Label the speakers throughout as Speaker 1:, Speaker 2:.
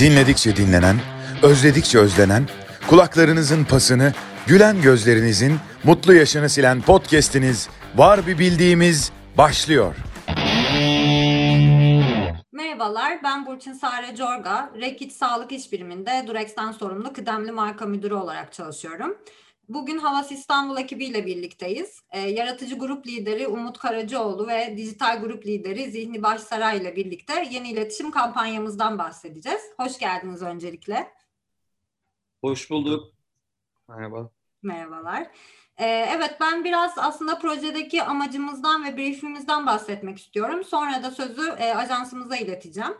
Speaker 1: Dinledikçe dinlenen, özledikçe özlenen, kulaklarınızın pasını, gülen gözlerinizin mutlu yaşını silen podcast'iniz Var Bir Bildiğimiz başlıyor.
Speaker 2: Merhabalar, ben Burçin Sare Corga. Rekit Sağlık İş Biriminde Durex'ten sorumlu kıdemli marka müdürü olarak çalışıyorum. Bugün Havas İstanbul ekibiyle birlikteyiz. Ee, yaratıcı grup lideri Umut Karacıoğlu ve dijital grup lideri Zihni Başsaray ile birlikte yeni iletişim kampanyamızdan bahsedeceğiz. Hoş geldiniz öncelikle.
Speaker 3: Hoş bulduk. Merhaba.
Speaker 2: Merhabalar. Ee, evet ben biraz aslında projedeki amacımızdan ve briefimizden bahsetmek istiyorum. Sonra da sözü e, ajansımıza ileteceğim.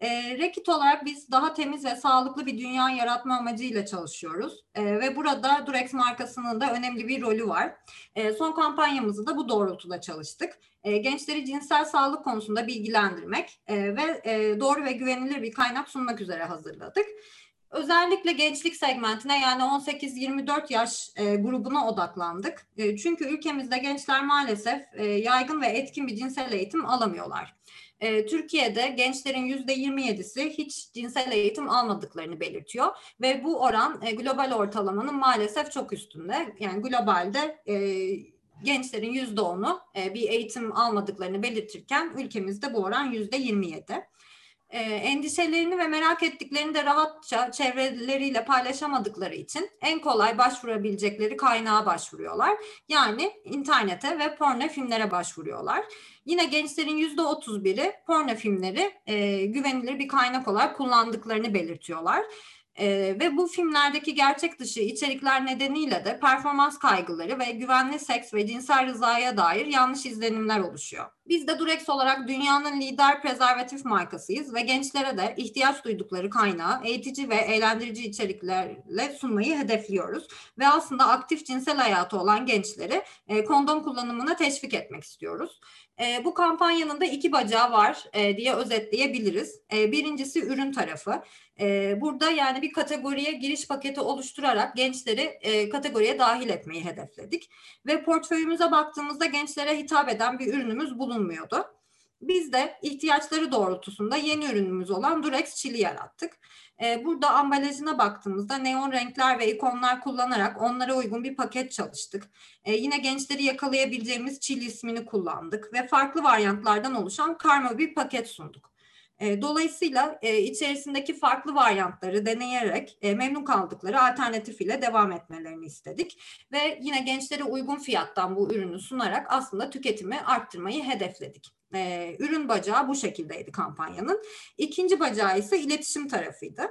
Speaker 2: E, Rekit olarak biz daha temiz ve sağlıklı bir dünya yaratma amacıyla çalışıyoruz. E, ve burada Durex markasının da önemli bir rolü var. E, son kampanyamızı da bu doğrultuda çalıştık. E, gençleri cinsel sağlık konusunda bilgilendirmek e, ve e, doğru ve güvenilir bir kaynak sunmak üzere hazırladık. Özellikle gençlik segmentine yani 18-24 yaş e, grubuna odaklandık. E, çünkü ülkemizde gençler maalesef e, yaygın ve etkin bir cinsel eğitim alamıyorlar. E, Türkiye'de gençlerin yüzde 27'si hiç cinsel eğitim almadıklarını belirtiyor ve bu oran e, global ortalamanın maalesef çok üstünde. Yani globalde e, gençlerin yüzde onu e, bir eğitim almadıklarını belirtirken ülkemizde bu oran yüzde 27 e, endişelerini ve merak ettiklerini de rahatça çevreleriyle paylaşamadıkları için en kolay başvurabilecekleri kaynağa başvuruyorlar. Yani internete ve porno filmlere başvuruyorlar. Yine gençlerin yüzde otuz biri porno filmleri e, güvenilir bir kaynak olarak kullandıklarını belirtiyorlar. Ee, ve bu filmlerdeki gerçek dışı içerikler nedeniyle de performans kaygıları ve güvenli seks ve cinsel rızaya dair yanlış izlenimler oluşuyor. Biz de Durex olarak dünyanın lider prezervatif markasıyız ve gençlere de ihtiyaç duydukları kaynağı eğitici ve eğlendirici içeriklerle sunmayı hedefliyoruz. Ve aslında aktif cinsel hayatı olan gençleri e, kondom kullanımına teşvik etmek istiyoruz. E, bu kampanyanın da iki bacağı var e, diye özetleyebiliriz. E, birincisi ürün tarafı. E, burada yani bir kategoriye giriş paketi oluşturarak gençleri e, kategoriye dahil etmeyi hedefledik. Ve portföyümüze baktığımızda gençlere hitap eden bir ürünümüz bulunmuyordu. Biz de ihtiyaçları doğrultusunda yeni ürünümüz olan Durex Chili yarattık. Ee, burada ambalajına baktığımızda neon renkler ve ikonlar kullanarak onlara uygun bir paket çalıştık. Ee, yine gençleri yakalayabileceğimiz Chili ismini kullandık ve farklı varyantlardan oluşan karma bir paket sunduk. Ee, dolayısıyla e, içerisindeki farklı varyantları deneyerek e, memnun kaldıkları alternatif ile devam etmelerini istedik. Ve yine gençlere uygun fiyattan bu ürünü sunarak aslında tüketimi arttırmayı hedefledik. E, ürün bacağı bu şekildeydi kampanyanın. İkinci bacağı ise iletişim tarafıydı.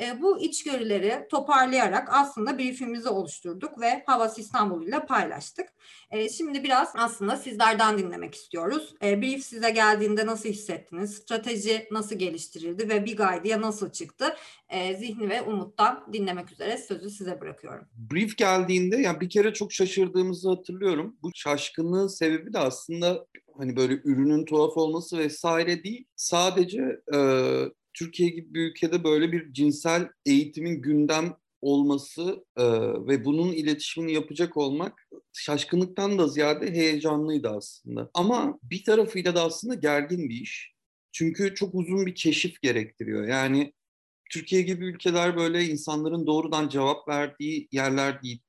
Speaker 2: E, bu içgörüleri toparlayarak aslında briefimizi oluşturduk ve Havas İstanbul ile paylaştık. E, şimdi biraz aslında sizlerden dinlemek istiyoruz. E, brief size geldiğinde nasıl hissettiniz? Strateji nasıl geliştirildi ve Big Idea nasıl çıktı? E, Zihni ve Umut'tan dinlemek üzere sözü size bırakıyorum.
Speaker 3: Brief geldiğinde yani bir kere çok şaşırdığımızı hatırlıyorum. Bu şaşkınlığın sebebi de aslında hani böyle ürünün tuhaf olması vesaire değil. Sadece e, Türkiye gibi bir ülkede böyle bir cinsel eğitimin gündem olması e, ve bunun iletişimini yapacak olmak şaşkınlıktan da ziyade heyecanlıydı aslında. Ama bir tarafıyla da aslında gergin bir iş. Çünkü çok uzun bir keşif gerektiriyor. Yani Türkiye gibi ülkeler böyle insanların doğrudan cevap verdiği yerler değil.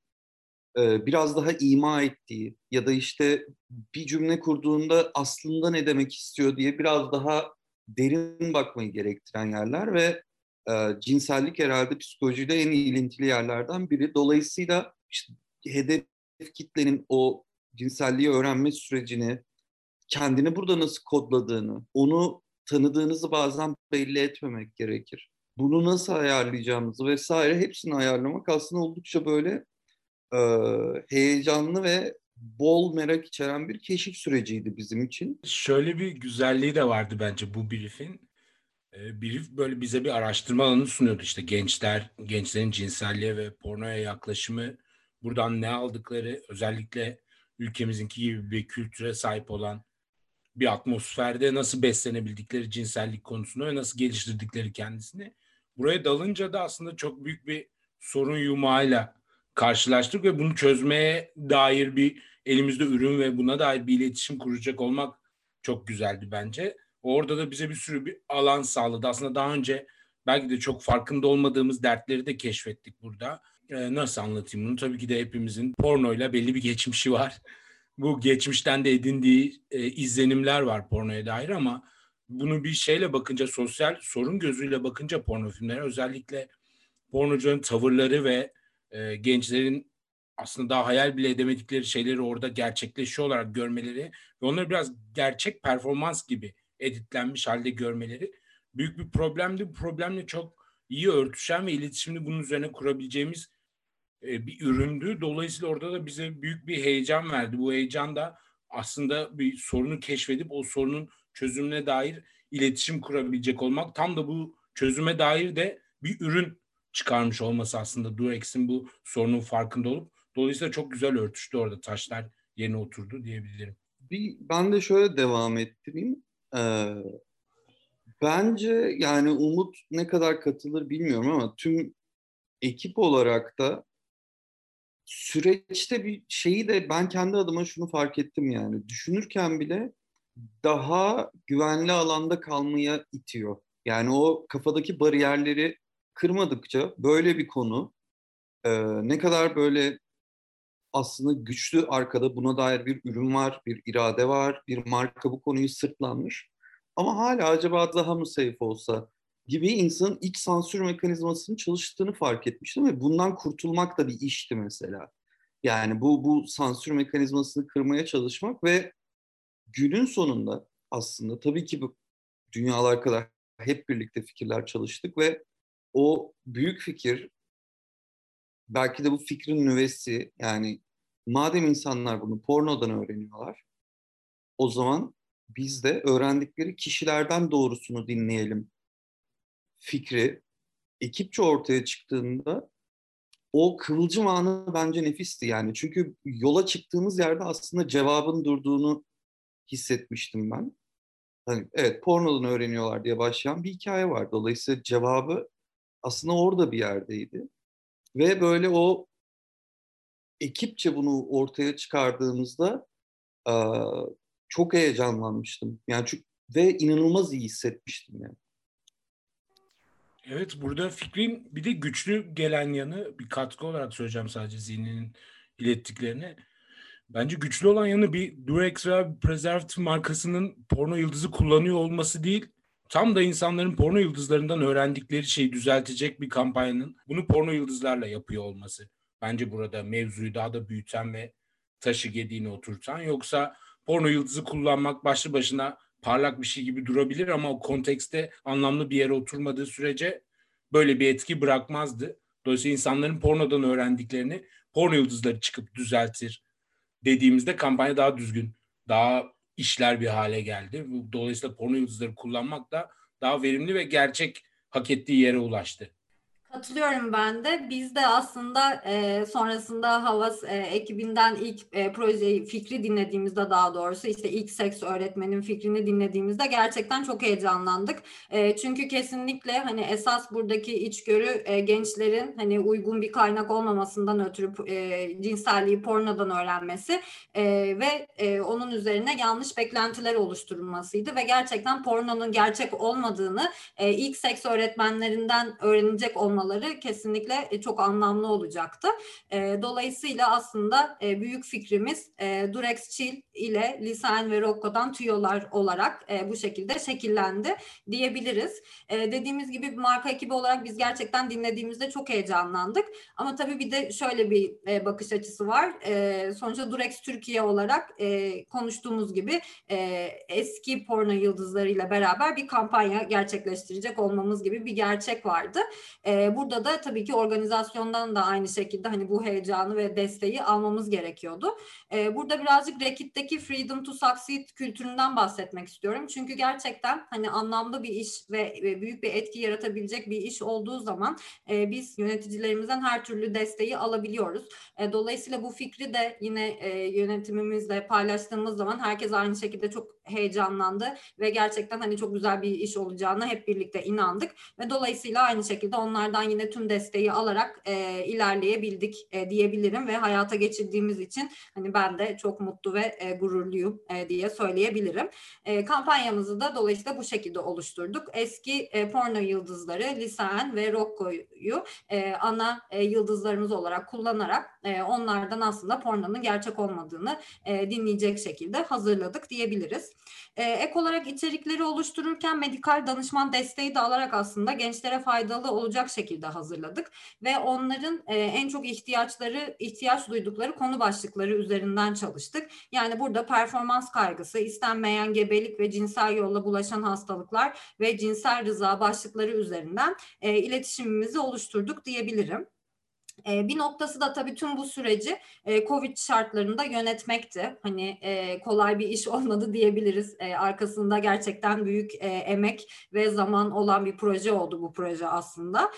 Speaker 3: Biraz daha ima ettiği ya da işte bir cümle kurduğunda aslında ne demek istiyor diye biraz daha derin bakmayı gerektiren yerler ve e, cinsellik herhalde psikolojide en ilintili yerlerden biri. Dolayısıyla işte hedef kitlenin o cinselliği öğrenme sürecini, kendini burada nasıl kodladığını, onu tanıdığınızı bazen belli etmemek gerekir. Bunu nasıl ayarlayacağımızı vesaire hepsini ayarlamak aslında oldukça böyle heyecanlı ve bol merak içeren bir keşif süreciydi bizim için.
Speaker 4: Şöyle bir güzelliği de vardı bence bu brief'in. E, brief böyle bize bir araştırma alanı sunuyordu işte gençler, gençlerin cinselliğe ve pornoya yaklaşımı, buradan ne aldıkları, özellikle ülkemizinki gibi bir kültüre sahip olan bir atmosferde nasıl beslenebildikleri cinsellik konusunda ve nasıl geliştirdikleri kendisini. Buraya dalınca da aslında çok büyük bir sorun yumağıyla karşılaştık ve bunu çözmeye dair bir elimizde ürün ve buna dair bir iletişim kuracak olmak çok güzeldi bence. Orada da bize bir sürü bir alan sağladı. Aslında daha önce belki de çok farkında olmadığımız dertleri de keşfettik burada. Ee, nasıl anlatayım bunu? Tabii ki de hepimizin pornoyla belli bir geçmişi var. Bu geçmişten de edindiği e, izlenimler var pornoya dair ama bunu bir şeyle bakınca, sosyal sorun gözüyle bakınca porno filmlere özellikle pornocuların tavırları ve e, gençlerin aslında daha hayal bile edemedikleri şeyleri orada gerçekleşiyor olarak görmeleri ve onları biraz gerçek performans gibi editlenmiş halde görmeleri büyük bir problemdi. Bu problemle çok iyi örtüşen ve iletişimini bunun üzerine kurabileceğimiz e, bir üründü. Dolayısıyla orada da bize büyük bir heyecan verdi. Bu heyecan da aslında bir sorunu keşfedip o sorunun çözümüne dair iletişim kurabilecek olmak. Tam da bu çözüme dair de bir ürün çıkarmış olması aslında Durex'in bu sorunun farkında olup dolayısıyla çok güzel örtüştü orada taşlar yerine oturdu diyebilirim.
Speaker 3: Bir, ben de şöyle devam ettireyim. Ee, bence yani Umut ne kadar katılır bilmiyorum ama tüm ekip olarak da süreçte bir şeyi de ben kendi adıma şunu fark ettim yani düşünürken bile daha güvenli alanda kalmaya itiyor. Yani o kafadaki bariyerleri kırmadıkça böyle bir konu e, ne kadar böyle aslında güçlü arkada buna dair bir ürün var, bir irade var, bir marka bu konuyu sırtlanmış. Ama hala acaba daha mı safe olsa gibi insanın iç sansür mekanizmasının çalıştığını fark etmiştim ve bundan kurtulmak da bir işti mesela. Yani bu bu sansür mekanizmasını kırmaya çalışmak ve günün sonunda aslında tabii ki bu dünyalar kadar hep birlikte fikirler çalıştık ve o büyük fikir belki de bu fikrin nüvesi yani madem insanlar bunu pornodan öğreniyorlar o zaman biz de öğrendikleri kişilerden doğrusunu dinleyelim fikri ekipçe ortaya çıktığında o kıvılcım anı bence nefisti yani. Çünkü yola çıktığımız yerde aslında cevabın durduğunu hissetmiştim ben. Hani evet pornodan öğreniyorlar diye başlayan bir hikaye var. Dolayısıyla cevabı aslında orada bir yerdeydi. Ve böyle o ekipçe bunu ortaya çıkardığımızda çok heyecanlanmıştım. Yani çünkü, ve inanılmaz iyi hissetmiştim yani.
Speaker 4: Evet burada fikrin bir de güçlü gelen yanı bir katkı olarak söyleyeceğim sadece zihninin ilettiklerini. Bence güçlü olan yanı bir Durex veya Preservative markasının porno yıldızı kullanıyor olması değil. Tam da insanların porno yıldızlarından öğrendikleri şeyi düzeltecek bir kampanyanın bunu porno yıldızlarla yapıyor olması. Bence burada mevzuyu daha da büyüten ve taşı gediğini oturtan. Yoksa porno yıldızı kullanmak başlı başına parlak bir şey gibi durabilir ama o kontekste anlamlı bir yere oturmadığı sürece böyle bir etki bırakmazdı. Dolayısıyla insanların pornodan öğrendiklerini porno yıldızları çıkıp düzeltir dediğimizde kampanya daha düzgün, daha işler bir hale geldi. Dolayısıyla porno yıldızları kullanmak da daha verimli ve gerçek hak ettiği yere ulaştı.
Speaker 2: Katılıyorum ben de. Biz de aslında e, sonrasında Havas e, ekibinden ilk e, projeyi, fikri dinlediğimizde daha doğrusu işte ilk seks öğretmenin fikrini dinlediğimizde gerçekten çok heyecanlandık. E, çünkü kesinlikle hani esas buradaki içgörü e, gençlerin hani uygun bir kaynak olmamasından ötürü e, cinselliği pornodan öğrenmesi e, ve e, onun üzerine yanlış beklentiler oluşturulmasıydı ve gerçekten pornonun gerçek olmadığını e, ilk seks öğretmenlerinden öğrenecek olmalı olmaları kesinlikle e, çok anlamlı olacaktı. E, dolayısıyla aslında e, büyük fikrimiz Durex Chill ile Lisan ve Rocco'dan tüyolar olarak bu şekilde şekillendi diyebiliriz. Dediğimiz gibi marka ekibi olarak biz gerçekten dinlediğimizde çok heyecanlandık. Ama tabii bir de şöyle bir bakış açısı var. Sonuçta Durex Türkiye olarak konuştuğumuz gibi eski porno yıldızlarıyla beraber bir kampanya gerçekleştirecek olmamız gibi bir gerçek vardı. Burada da tabii ki organizasyondan da aynı şekilde hani bu heyecanı ve desteği almamız gerekiyordu. Burada birazcık Rekit'teki Freedom to Succeed kültüründen bahsetmek istiyorum. Çünkü gerçekten hani anlamlı bir iş ve büyük bir etki yaratabilecek bir iş olduğu zaman biz yöneticilerimizden her türlü desteği alabiliyoruz. Dolayısıyla bu fikri de yine yönetimimizle paylaştığımız zaman herkes aynı şekilde çok heyecanlandı ve gerçekten hani çok güzel bir iş olacağını hep birlikte inandık ve dolayısıyla aynı şekilde onlardan yine tüm desteği alarak e, ilerleyebildik e, diyebilirim ve hayata geçirdiğimiz için hani ben de çok mutlu ve e, gururluyum e, diye söyleyebilirim. E, kampanyamızı da dolayısıyla bu şekilde oluşturduk. Eski e, porno yıldızları Lisan ve Rocco'yu e, ana e, yıldızlarımız olarak kullanarak e, onlardan aslında pornonun gerçek olmadığını e, dinleyecek şekilde hazırladık diyebiliriz. E, ek olarak içerikleri oluştururken medikal danışman desteği de alarak aslında gençlere faydalı olacak şekilde hazırladık ve onların e, en çok ihtiyaçları ihtiyaç duydukları konu başlıkları üzerinden çalıştık. Yani burada performans kaygısı, istenmeyen gebelik ve cinsel yolla bulaşan hastalıklar ve cinsel rıza başlıkları üzerinden e, iletişimimizi oluşturduk diyebilirim. E, bir noktası da tabii tüm bu süreci e, Covid şartlarında yönetmekti. Hani e, kolay bir iş olmadı diyebiliriz. E, arkasında gerçekten büyük emek ve zaman olan bir proje oldu bu proje aslında.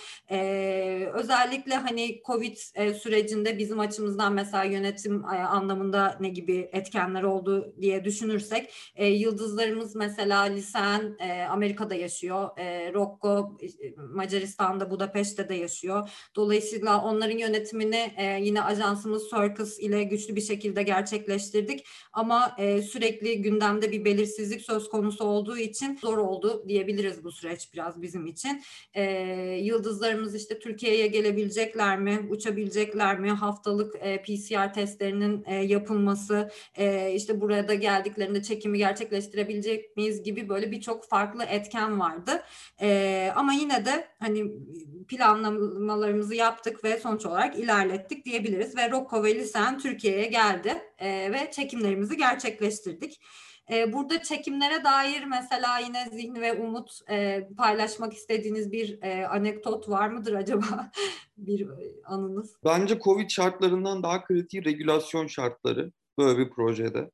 Speaker 2: Özellikle hani Covid sürecinde bizim açımızdan mesela yönetim anlamında ne gibi etkenler oldu diye düşünürsek yıldızlarımız mesela Lisen Amerika'da yaşıyor. Rocco Macaristan'da Budapeşte'de yaşıyor. Dolayısıyla onlar onların yönetimini e, yine ajansımız Circus ile güçlü bir şekilde gerçekleştirdik. Ama e, sürekli gündemde bir belirsizlik söz konusu olduğu için zor oldu diyebiliriz bu süreç biraz bizim için. E, yıldızlarımız işte Türkiye'ye gelebilecekler mi, uçabilecekler mi, haftalık e, PCR testlerinin e, yapılması, e, işte buraya da geldiklerinde çekimi gerçekleştirebilecek miyiz gibi böyle birçok farklı etken vardı. E, ama yine de hani planlamalarımızı yaptık ve son sonuç olarak ilerlettik diyebiliriz ve Rocco ve Lisen Türkiye'ye geldi e, ve çekimlerimizi gerçekleştirdik. E, burada çekimlere dair mesela yine Zihni ve Umut e, paylaşmak istediğiniz bir e, anekdot var mıdır acaba? bir anınız.
Speaker 3: Bence Covid şartlarından daha kritik regülasyon şartları böyle bir projede.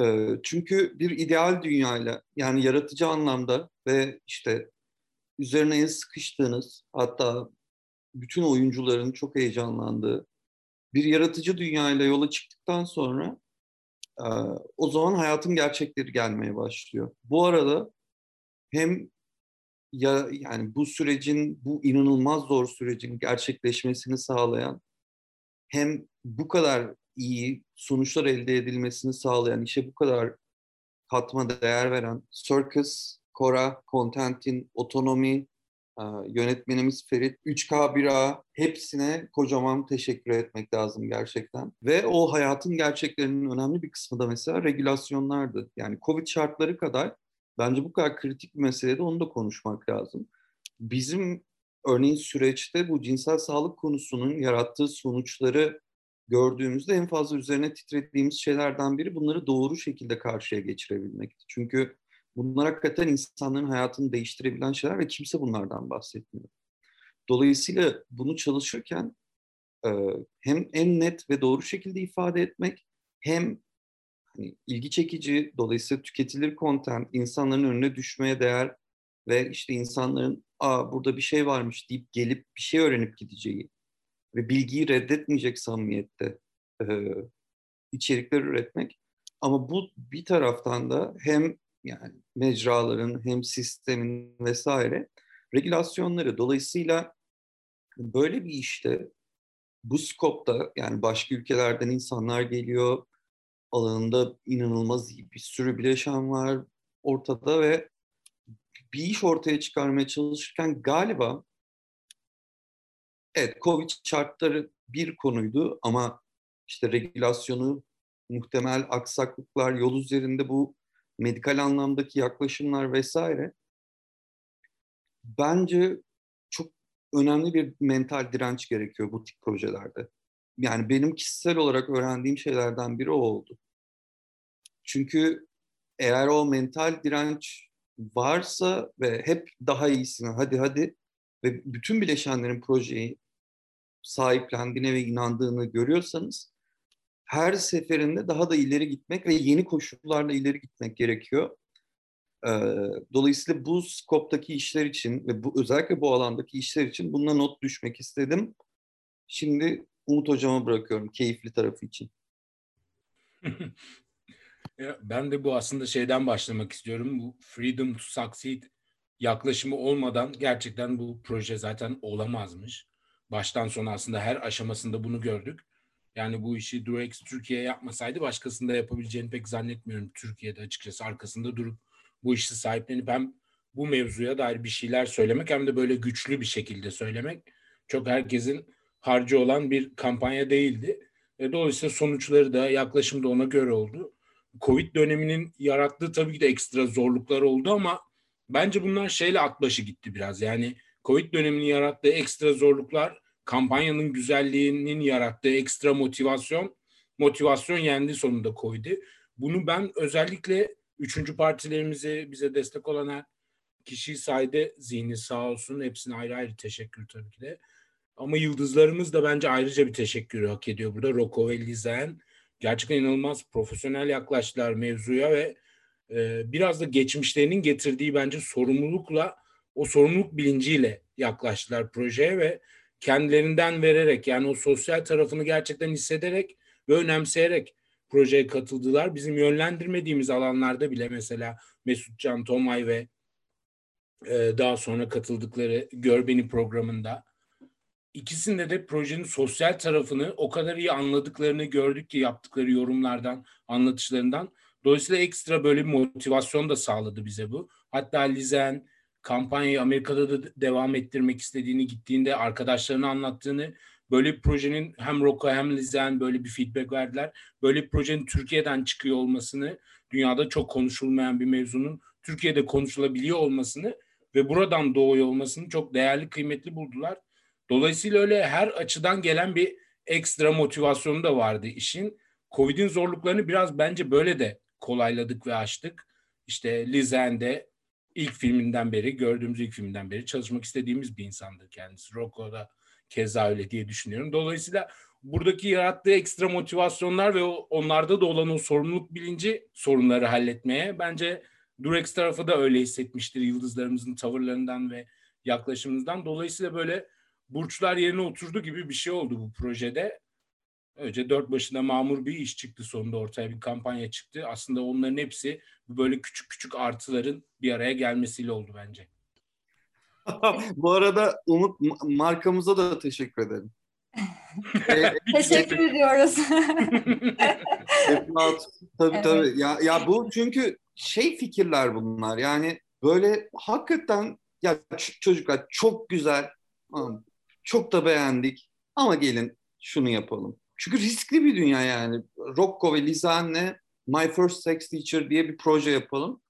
Speaker 3: E, çünkü bir ideal dünyayla yani yaratıcı anlamda ve işte üzerine sıkıştığınız hatta bütün oyuncuların çok heyecanlandığı bir yaratıcı dünyayla yola çıktıktan sonra e, o zaman hayatın gerçekleri gelmeye başlıyor. Bu arada hem ya yani bu sürecin bu inanılmaz zor sürecin gerçekleşmesini sağlayan hem bu kadar iyi sonuçlar elde edilmesini sağlayan işe bu kadar katma değer veren Circus, Cora, Content'in otonomi yönetmenimiz Ferit, 3K1A hepsine kocaman teşekkür etmek lazım gerçekten. Ve o hayatın gerçeklerinin önemli bir kısmı da mesela regülasyonlardı. Yani Covid şartları kadar bence bu kadar kritik bir meselede onu da konuşmak lazım. Bizim örneğin süreçte bu cinsel sağlık konusunun yarattığı sonuçları gördüğümüzde en fazla üzerine titrediğimiz şeylerden biri bunları doğru şekilde karşıya geçirebilmekti. Çünkü Bunlar hakikaten insanların hayatını değiştirebilen şeyler ve kimse bunlardan bahsetmiyor. Dolayısıyla bunu çalışırken hem en net ve doğru şekilde ifade etmek hem hani ilgi çekici, dolayısıyla tüketilir content, insanların önüne düşmeye değer ve işte insanların aa burada bir şey varmış deyip gelip bir şey öğrenip gideceği ve bilgiyi reddetmeyecek samimiyette e, içerikler üretmek. Ama bu bir taraftan da hem yani mecraların hem sistemin vesaire regülasyonları. Dolayısıyla böyle bir işte bu skopta yani başka ülkelerden insanlar geliyor. Alanında inanılmaz iyi bir sürü bileşen var ortada ve bir iş ortaya çıkarmaya çalışırken galiba evet Covid şartları bir konuydu ama işte regülasyonu, muhtemel aksaklıklar, yol üzerinde bu medikal anlamdaki yaklaşımlar vesaire bence çok önemli bir mental direnç gerekiyor bu tip projelerde. Yani benim kişisel olarak öğrendiğim şeylerden biri o oldu. Çünkü eğer o mental direnç varsa ve hep daha iyisini hadi hadi ve bütün bileşenlerin projeyi sahiplendiğine ve inandığını görüyorsanız her seferinde daha da ileri gitmek ve yeni koşullarla ileri gitmek gerekiyor. Dolayısıyla bu skoptaki işler için ve bu özellikle bu alandaki işler için bununla not düşmek istedim. Şimdi Umut Hocam'a bırakıyorum keyifli tarafı için.
Speaker 4: Ben de bu aslında şeyden başlamak istiyorum. Bu freedom to succeed yaklaşımı olmadan gerçekten bu proje zaten olamazmış. Baştan sona aslında her aşamasında bunu gördük. Yani bu işi Durex Türkiye yapmasaydı başkasında yapabileceğini pek zannetmiyorum. Türkiye'de açıkçası arkasında durup bu işi sahiplenip hem bu mevzuya dair bir şeyler söylemek hem de böyle güçlü bir şekilde söylemek çok herkesin harcı olan bir kampanya değildi. E, dolayısıyla sonuçları da yaklaşım da ona göre oldu. Covid döneminin yarattığı tabii ki de ekstra zorluklar oldu ama bence bunlar şeyle at başı gitti biraz. Yani Covid döneminin yarattığı ekstra zorluklar kampanyanın güzelliğinin yarattığı ekstra motivasyon motivasyon yendi sonunda koydu. Bunu ben özellikle üçüncü partilerimizi bize destek olan her kişi sayede zihni sağ olsun. Hepsine ayrı ayrı teşekkür tabii ki de. Ama yıldızlarımız da bence ayrıca bir teşekkür hak ediyor burada. Rocco ve Lizen gerçekten inanılmaz profesyonel yaklaştılar mevzuya ve e, biraz da geçmişlerinin getirdiği bence sorumlulukla o sorumluluk bilinciyle yaklaştılar projeye ve kendilerinden vererek yani o sosyal tarafını gerçekten hissederek ve önemseyerek projeye katıldılar. Bizim yönlendirmediğimiz alanlarda bile mesela Mesut Can Tomay ve e, daha sonra katıldıkları Gör Beni programında ikisinde de projenin sosyal tarafını o kadar iyi anladıklarını gördük ki yaptıkları yorumlardan, anlatışlarından. Dolayısıyla ekstra böyle bir motivasyon da sağladı bize bu. Hatta Lizen kampanyayı Amerika'da da devam ettirmek istediğini gittiğinde arkadaşlarına anlattığını böyle bir projenin hem Rocco hem Lizen böyle bir feedback verdiler. Böyle bir projenin Türkiye'den çıkıyor olmasını, dünyada çok konuşulmayan bir mevzunun Türkiye'de konuşulabiliyor olmasını ve buradan doğuyor olmasını çok değerli, kıymetli buldular. Dolayısıyla öyle her açıdan gelen bir ekstra motivasyonu da vardı işin. Covid'in zorluklarını biraz bence böyle de kolayladık ve açtık. İşte Lizen'de ilk filminden beri, gördüğümüz ilk filminden beri çalışmak istediğimiz bir insandır kendisi. Rocco da keza öyle diye düşünüyorum. Dolayısıyla buradaki yarattığı ekstra motivasyonlar ve onlarda da olan o sorumluluk bilinci sorunları halletmeye bence Durex tarafı da öyle hissetmiştir yıldızlarımızın tavırlarından ve yaklaşımımızdan. Dolayısıyla böyle burçlar yerine oturdu gibi bir şey oldu bu projede. Önce dört başında mamur bir iş çıktı sonunda ortaya bir kampanya çıktı. Aslında onların hepsi böyle küçük küçük artıların bir araya gelmesiyle oldu bence.
Speaker 3: Bu arada Umut markamıza da teşekkür ederim.
Speaker 2: teşekkür ediyoruz.
Speaker 3: tabii evet. tabii. Ya, ya bu çünkü şey fikirler bunlar. Yani böyle hakikaten ya çocuklar çok güzel çok da beğendik ama gelin şunu yapalım. Çünkü riskli bir dünya yani. Rocco ve Lizanne My First Sex Teacher diye bir proje yapalım.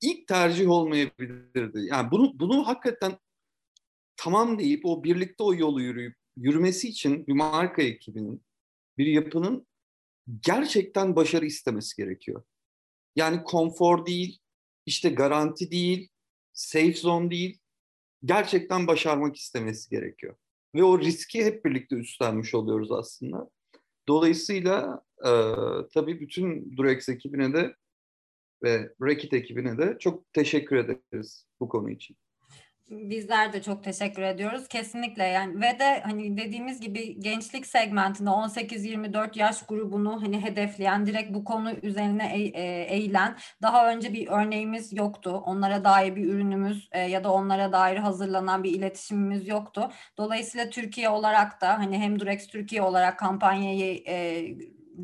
Speaker 3: İlk tercih olmayabilirdi. Yani bunu bunu hakikaten tamam deyip o birlikte o yolu yürüyüp yürümesi için bir marka ekibinin, bir yapının gerçekten başarı istemesi gerekiyor. Yani konfor değil, işte garanti değil, safe zone değil, gerçekten başarmak istemesi gerekiyor. Ve o riski hep birlikte üstlenmiş oluyoruz aslında. Dolayısıyla e, tabii bütün Durex ekibine de ve Rekit ekibine de çok teşekkür ederiz bu konu için.
Speaker 2: Bizler de çok teşekkür ediyoruz. Kesinlikle yani ve de hani dediğimiz gibi gençlik segmentinde 18-24 yaş grubunu hani hedefleyen direkt bu konu üzerine e, e, eğilen daha önce bir örneğimiz yoktu. Onlara dair bir ürünümüz e, ya da onlara dair hazırlanan bir iletişimimiz yoktu. Dolayısıyla Türkiye olarak da hani hem Durex Türkiye olarak kampanyayı e,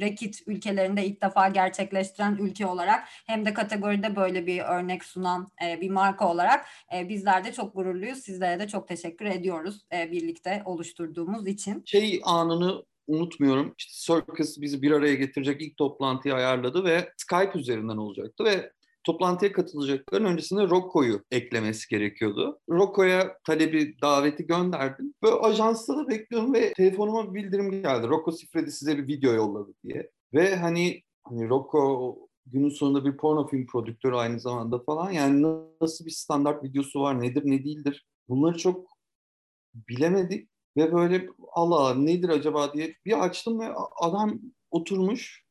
Speaker 2: Rekit ülkelerinde ilk defa gerçekleştiren ülke olarak hem de kategoride böyle bir örnek sunan e, bir marka olarak e, bizler de çok gururluyuz. Sizlere de çok teşekkür ediyoruz e, birlikte oluşturduğumuz için.
Speaker 3: Şey anını unutmuyorum. İşte Circus bizi bir araya getirecek ilk toplantıyı ayarladı ve Skype üzerinden olacaktı ve toplantıya katılacakların öncesinde Rocco'yu eklemesi gerekiyordu. Rocco'ya talebi, daveti gönderdim. Böyle ajansta da bekliyorum ve telefonuma bir bildirim geldi. Rocco Sifredi size bir video yolladı diye. Ve hani hani Rocco günün sonunda bir porno film prodüktörü aynı zamanda falan. Yani nasıl bir standart videosu var, nedir ne değildir. Bunları çok bilemedik ve böyle Allah nedir acaba diye bir açtım ve adam oturmuş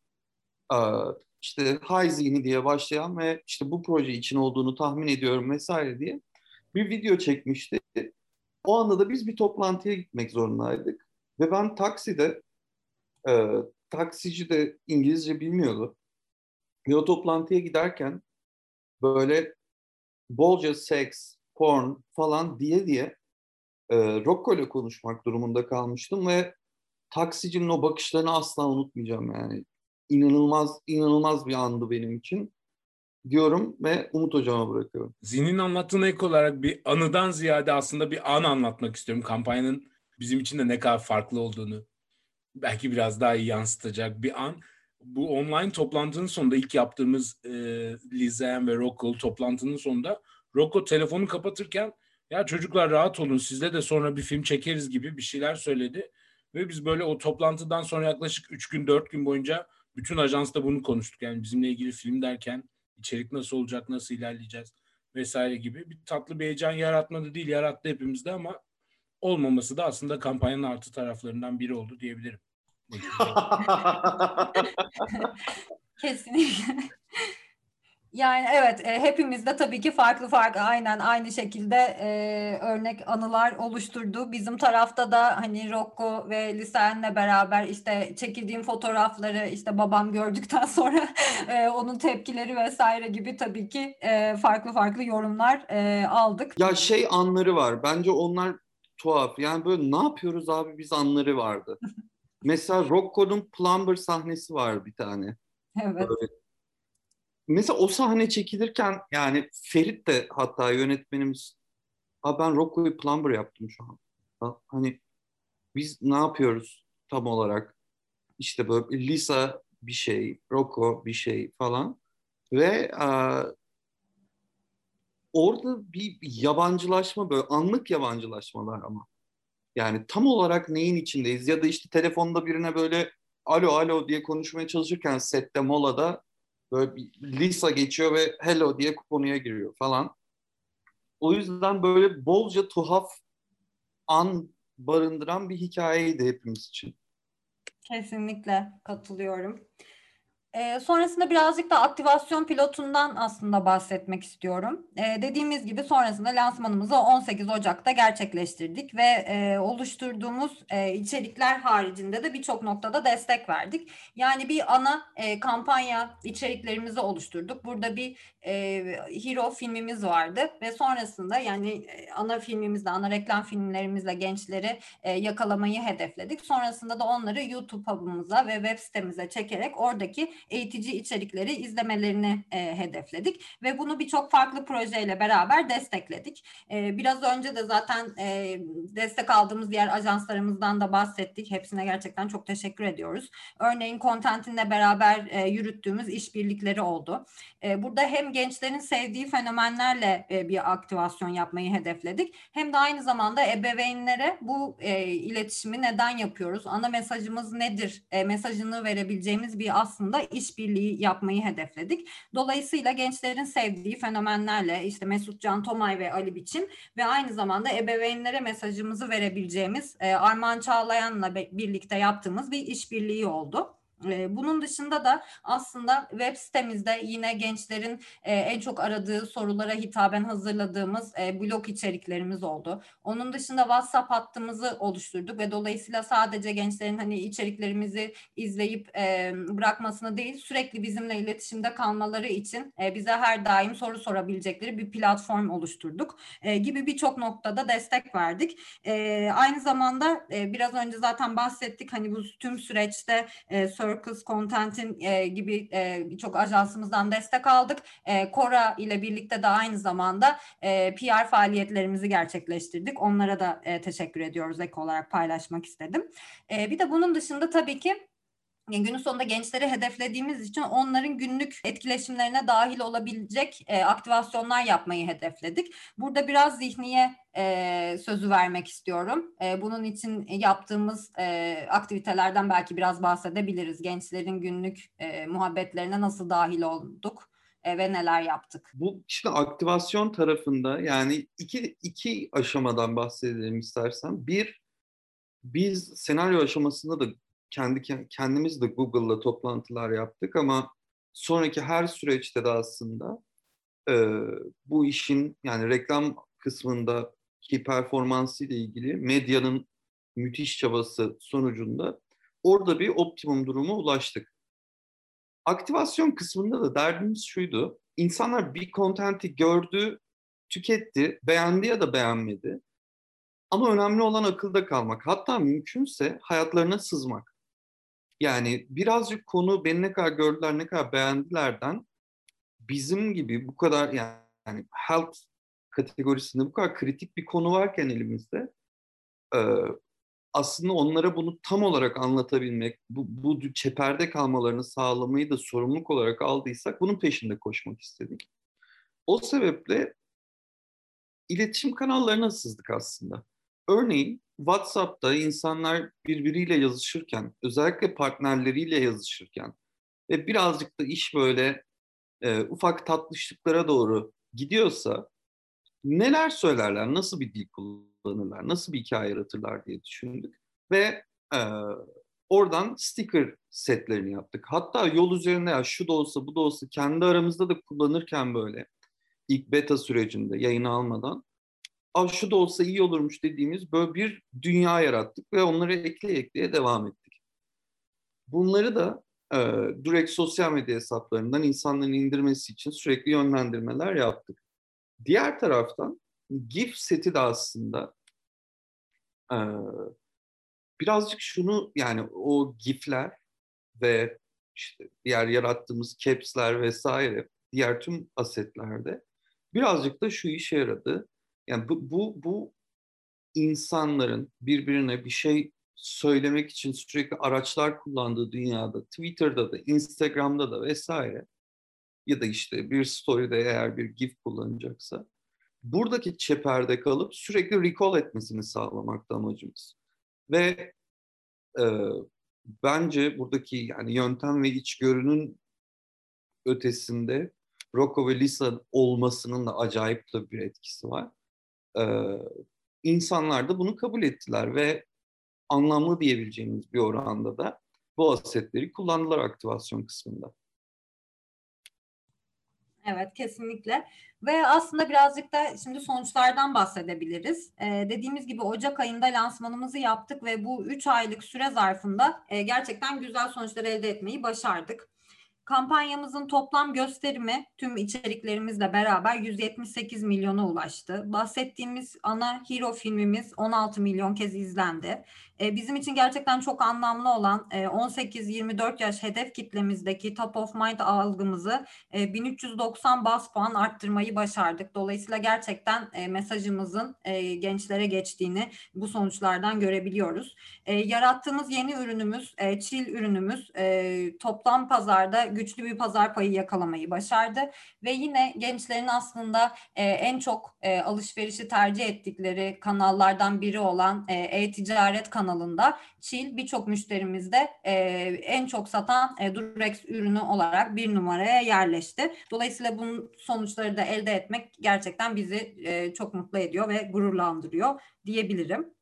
Speaker 3: işte high zihni diye başlayan ve işte bu proje için olduğunu tahmin ediyorum vesaire diye bir video çekmişti. O anda da biz bir toplantıya gitmek zorundaydık. Ve ben takside, e, taksici de İngilizce bilmiyordu. Ve o toplantıya giderken böyle bolca seks, porn falan diye diye e, Rocco ile konuşmak durumunda kalmıştım ve taksicinin o bakışlarını asla unutmayacağım yani. İnanılmaz, inanılmaz bir andı benim için diyorum ve Umut Hocam'a bırakıyorum.
Speaker 4: Zihn'in anlattığına ek olarak bir anıdan ziyade aslında bir an anlatmak istiyorum. Kampanyanın bizim için de ne kadar farklı olduğunu belki biraz daha iyi yansıtacak bir an. Bu online toplantının sonunda ilk yaptığımız e, Lizen ve Rocco toplantının sonunda Rocco telefonu kapatırken ya çocuklar rahat olun sizle de sonra bir film çekeriz gibi bir şeyler söyledi. Ve biz böyle o toplantıdan sonra yaklaşık 3 gün 4 gün boyunca bütün ajansta bunu konuştuk. Yani bizimle ilgili film derken içerik nasıl olacak, nasıl ilerleyeceğiz vesaire gibi bir tatlı bir heyecan yaratmadı değil, yarattı hepimizde ama olmaması da aslında kampanyanın artı taraflarından biri oldu diyebilirim.
Speaker 2: Kesinlikle. Yani evet e, hepimizde tabii ki farklı farklı aynen aynı şekilde e, örnek anılar oluşturdu. Bizim tarafta da hani Rocco ve Lisen'le beraber işte çekildiğim fotoğrafları işte babam gördükten sonra e, onun tepkileri vesaire gibi tabii ki e, farklı farklı yorumlar e, aldık.
Speaker 3: Ya şey anları var. Bence onlar tuhaf. Yani böyle ne yapıyoruz abi biz anları vardı. Mesela Rocco'nun Plumber sahnesi var bir tane.
Speaker 2: Evet.
Speaker 3: Böyle. Mesela o sahne çekilirken yani Ferit de hatta yönetmenimiz Aa, ben Rocco'yu Plumber yaptım şu an. Ha, Hani biz ne yapıyoruz tam olarak? İşte böyle Lisa bir şey, Rocco bir şey falan. Ve aa, orada bir yabancılaşma böyle anlık yabancılaşmalar ama. Yani tam olarak neyin içindeyiz? Ya da işte telefonda birine böyle alo alo diye konuşmaya çalışırken sette molada böyle Lisa geçiyor ve hello diye konuya giriyor falan. O yüzden böyle bolca tuhaf an barındıran bir hikayeydi hepimiz için.
Speaker 2: Kesinlikle katılıyorum. Ee, sonrasında birazcık da aktivasyon pilotundan aslında bahsetmek istiyorum. Ee, dediğimiz gibi sonrasında lansmanımızı 18 Ocak'ta gerçekleştirdik ve e, oluşturduğumuz e, içerikler haricinde de birçok noktada destek verdik. Yani bir ana e, kampanya içeriklerimizi oluşturduk. Burada bir e, hero filmimiz vardı ve sonrasında yani e, ana filmimizle, ana reklam filmlerimizle gençleri e, yakalamayı hedefledik. Sonrasında da onları YouTube hub'ımıza ve web sitemize çekerek oradaki eğitici içerikleri izlemelerini e, hedefledik ve bunu birçok farklı projeyle beraber destekledik. E, biraz önce de zaten e, destek aldığımız diğer ajanslarımızdan da bahsettik. Hepsine gerçekten çok teşekkür ediyoruz. Örneğin Content'inle beraber e, yürüttüğümüz işbirlikleri oldu. E, burada hem gençlerin sevdiği fenomenlerle e, bir aktivasyon yapmayı hedefledik. Hem de aynı zamanda ebeveynlere bu e, iletişimi neden yapıyoruz? Ana mesajımız nedir? E, mesajını verebileceğimiz bir aslında işbirliği yapmayı hedefledik. Dolayısıyla gençlerin sevdiği fenomenlerle işte Mesut Can Tomay ve Ali Biçim ve aynı zamanda ebeveynlere mesajımızı verebileceğimiz e, Armağan Çağlayan'la birlikte yaptığımız bir işbirliği oldu. E, Bunun dışında da aslında web sitemizde yine gençlerin e, en çok aradığı sorulara hitaben hazırladığımız e, blog içeriklerimiz oldu. Onun dışında WhatsApp hattımızı oluşturduk ve dolayısıyla sadece gençlerin hani içeriklerimizi izleyip e, bırakmasını değil sürekli bizimle iletişimde kalmaları için bize her daim soru sorabilecekleri bir platform oluşturduk gibi birçok noktada destek verdik. Aynı zamanda biraz önce zaten bahsettik hani bu tüm süreçte e, Circus Content'in e, gibi e, birçok ajansımızdan destek aldık. E, Cora ile birlikte de aynı zamanda e, PR faaliyetlerimizi gerçekleştirdik. Onlara da e, teşekkür ediyoruz ek olarak paylaşmak istedim. E, bir de bunun dışında tabii ki yani günün sonunda gençleri hedeflediğimiz için onların günlük etkileşimlerine dahil olabilecek e, aktivasyonlar yapmayı hedefledik. Burada biraz zihniye e, sözü vermek istiyorum. E, bunun için yaptığımız e, aktivitelerden belki biraz bahsedebiliriz. Gençlerin günlük e, muhabbetlerine nasıl dahil olduk e, ve neler yaptık.
Speaker 3: Bu işte aktivasyon tarafında yani iki, iki aşamadan bahsedelim istersen. Bir, biz senaryo aşamasında da kendi kendimiz de Google'la toplantılar yaptık ama sonraki her süreçte de aslında e, bu işin yani reklam kısmındaki performansı ile ilgili medyanın müthiş çabası sonucunda orada bir optimum duruma ulaştık. aktivasyon kısmında da derdimiz şuydu. İnsanlar bir kontenti gördü, tüketti, beğendi ya da beğenmedi. Ama önemli olan akılda kalmak. Hatta mümkünse hayatlarına sızmak. Yani birazcık konu beni ne kadar gördüler, ne kadar beğendilerden bizim gibi bu kadar yani health kategorisinde bu kadar kritik bir konu varken elimizde aslında onlara bunu tam olarak anlatabilmek, bu, bu çeperde kalmalarını sağlamayı da sorumluluk olarak aldıysak bunun peşinde koşmak istedik. O sebeple iletişim kanallarına sızdık aslında. Örneğin WhatsApp'ta insanlar birbiriyle yazışırken, özellikle partnerleriyle yazışırken ve birazcık da iş böyle e, ufak tatlışlıklara doğru gidiyorsa neler söylerler, nasıl bir dil kullanırlar, nasıl bir hikaye yaratırlar diye düşündük. Ve e, oradan sticker setlerini yaptık. Hatta yol üzerinde ya şu da olsa bu da olsa kendi aramızda da kullanırken böyle ilk beta sürecinde yayını almadan Aa, şu da olsa iyi olurmuş dediğimiz böyle bir dünya yarattık ve onları ekleye ekleye devam ettik. Bunları da e, direkt sosyal medya hesaplarından insanların indirmesi için sürekli yönlendirmeler yaptık. Diğer taraftan GIF seti de aslında e, birazcık şunu yani o GIF'ler ve işte diğer yarattığımız caps'ler vesaire diğer tüm asetlerde birazcık da şu işe yaradı. Yani bu, bu, bu insanların birbirine bir şey söylemek için sürekli araçlar kullandığı dünyada, Twitter'da da, Instagram'da da vesaire ya da işte bir story'de eğer bir GIF kullanacaksa buradaki çeperde kalıp sürekli recall etmesini sağlamakta amacımız. Ve e, bence buradaki yani yöntem ve içgörünün ötesinde Rocco ve Lisa olmasının da acayip da bir etkisi var. Ee, insanlar da bunu kabul ettiler ve anlamlı diyebileceğimiz bir oranda da bu asetleri kullandılar aktivasyon kısmında.
Speaker 2: Evet kesinlikle ve aslında birazcık da şimdi sonuçlardan bahsedebiliriz. Ee, dediğimiz gibi Ocak ayında lansmanımızı yaptık ve bu 3 aylık süre zarfında e, gerçekten güzel sonuçlar elde etmeyi başardık. Kampanyamızın toplam gösterimi tüm içeriklerimizle beraber 178 milyona ulaştı. Bahsettiğimiz ana hero filmimiz 16 milyon kez izlendi. E, bizim için gerçekten çok anlamlı olan e, 18-24 yaş hedef kitlemizdeki top of mind algımızı e, 1390 bas puan arttırmayı başardık. Dolayısıyla gerçekten e, mesajımızın e, gençlere geçtiğini bu sonuçlardan görebiliyoruz. E, yarattığımız yeni ürünümüz, e, Chill ürünümüz e, toplam pazarda güçlü bir pazar payı yakalamayı başardı ve yine gençlerin aslında e, en çok e, alışverişi tercih ettikleri kanallardan biri olan e, e-ticaret kanalında Çil birçok müşterimizde e, en çok satan e, Durex ürünü olarak bir numaraya yerleşti. Dolayısıyla bunun sonuçları da elde etmek gerçekten bizi e, çok mutlu ediyor ve gururlandırıyor diyebilirim.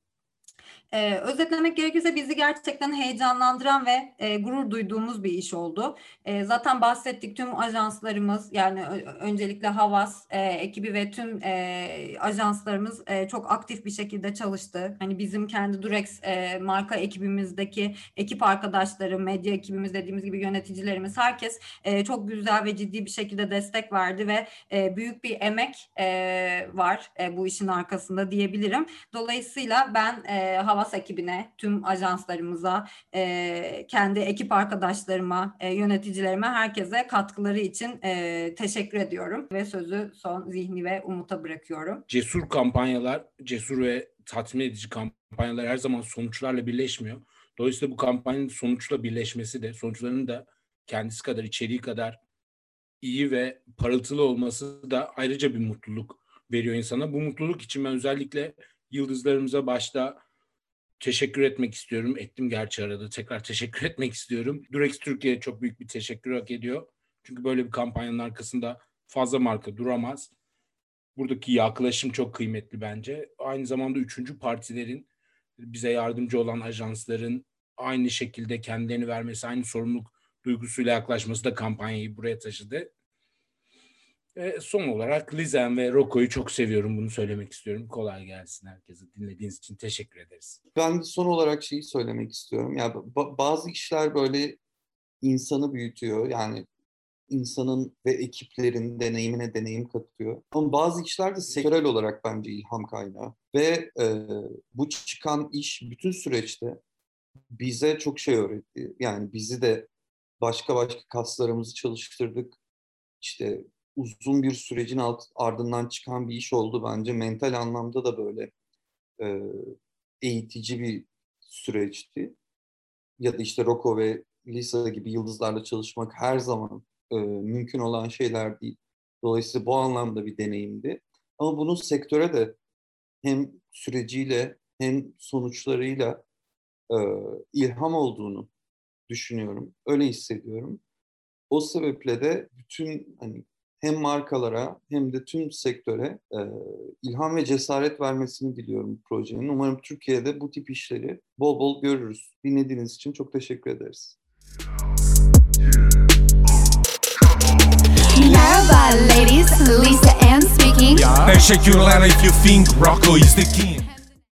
Speaker 2: Ee, özetlemek gerekirse bizi gerçekten heyecanlandıran ve e, gurur duyduğumuz bir iş oldu. E, zaten bahsettik tüm ajanslarımız yani öncelikle Havas e, ekibi ve tüm e, ajanslarımız e, çok aktif bir şekilde çalıştı. Hani bizim kendi Durex e, marka ekibimizdeki ekip arkadaşları, medya ekibimiz dediğimiz gibi yöneticilerimiz herkes e, çok güzel ve ciddi bir şekilde destek verdi ve e, büyük bir emek e, var e, bu işin arkasında diyebilirim. Dolayısıyla ben e, Havas Havas ekibine, tüm ajanslarımıza, e, kendi ekip arkadaşlarıma, e, yöneticilerime, herkese katkıları için e, teşekkür ediyorum ve sözü son zihni ve umuta bırakıyorum.
Speaker 4: Cesur kampanyalar, cesur ve tatmin edici kampanyalar her zaman sonuçlarla birleşmiyor. Dolayısıyla bu kampanyanın sonuçla birleşmesi de, sonuçlarının da kendisi kadar, içeriği kadar iyi ve parıltılı olması da ayrıca bir mutluluk veriyor insana. Bu mutluluk için ben özellikle yıldızlarımıza başta teşekkür etmek istiyorum. Ettim gerçi arada. Tekrar teşekkür etmek istiyorum. Durex Türkiye çok büyük bir teşekkür hak ediyor. Çünkü böyle bir kampanyanın arkasında fazla marka duramaz. Buradaki yaklaşım çok kıymetli bence. Aynı zamanda üçüncü partilerin bize yardımcı olan ajansların aynı şekilde kendilerini vermesi, aynı sorumluluk duygusuyla yaklaşması da kampanyayı buraya taşıdı. Ve son olarak Lizen ve Rocco'yu çok seviyorum. Bunu söylemek istiyorum. Kolay gelsin herkese. Dinlediğiniz için teşekkür ederiz.
Speaker 3: Ben son olarak şeyi söylemek istiyorum. Ya bazı işler böyle insanı büyütüyor. Yani insanın ve ekiplerin deneyimine deneyim katıyor. Ama bazı işler de sektörel olarak bence ilham kaynağı. Ve e, bu çıkan iş bütün süreçte bize çok şey öğretti. Yani bizi de başka başka kaslarımızı çalıştırdık. İşte uzun bir sürecin alt, ardından çıkan bir iş oldu bence. Mental anlamda da böyle e, eğitici bir süreçti. Ya da işte Rocco ve Lisa gibi yıldızlarla çalışmak her zaman e, mümkün olan şeyler değil. Dolayısıyla bu anlamda bir deneyimdi. Ama bunun sektöre de hem süreciyle hem sonuçlarıyla e, ilham olduğunu düşünüyorum. Öyle hissediyorum. O sebeple de bütün hani hem markalara hem de tüm sektöre e, ilham ve cesaret vermesini diliyorum projenin. Umarım Türkiye'de bu tip işleri bol bol görürüz. Dinlediğiniz için çok teşekkür ederiz.
Speaker 5: Merhaba ladies, Lisa Ann speaking.
Speaker 6: Teşekkürler if you think Rocco is the king.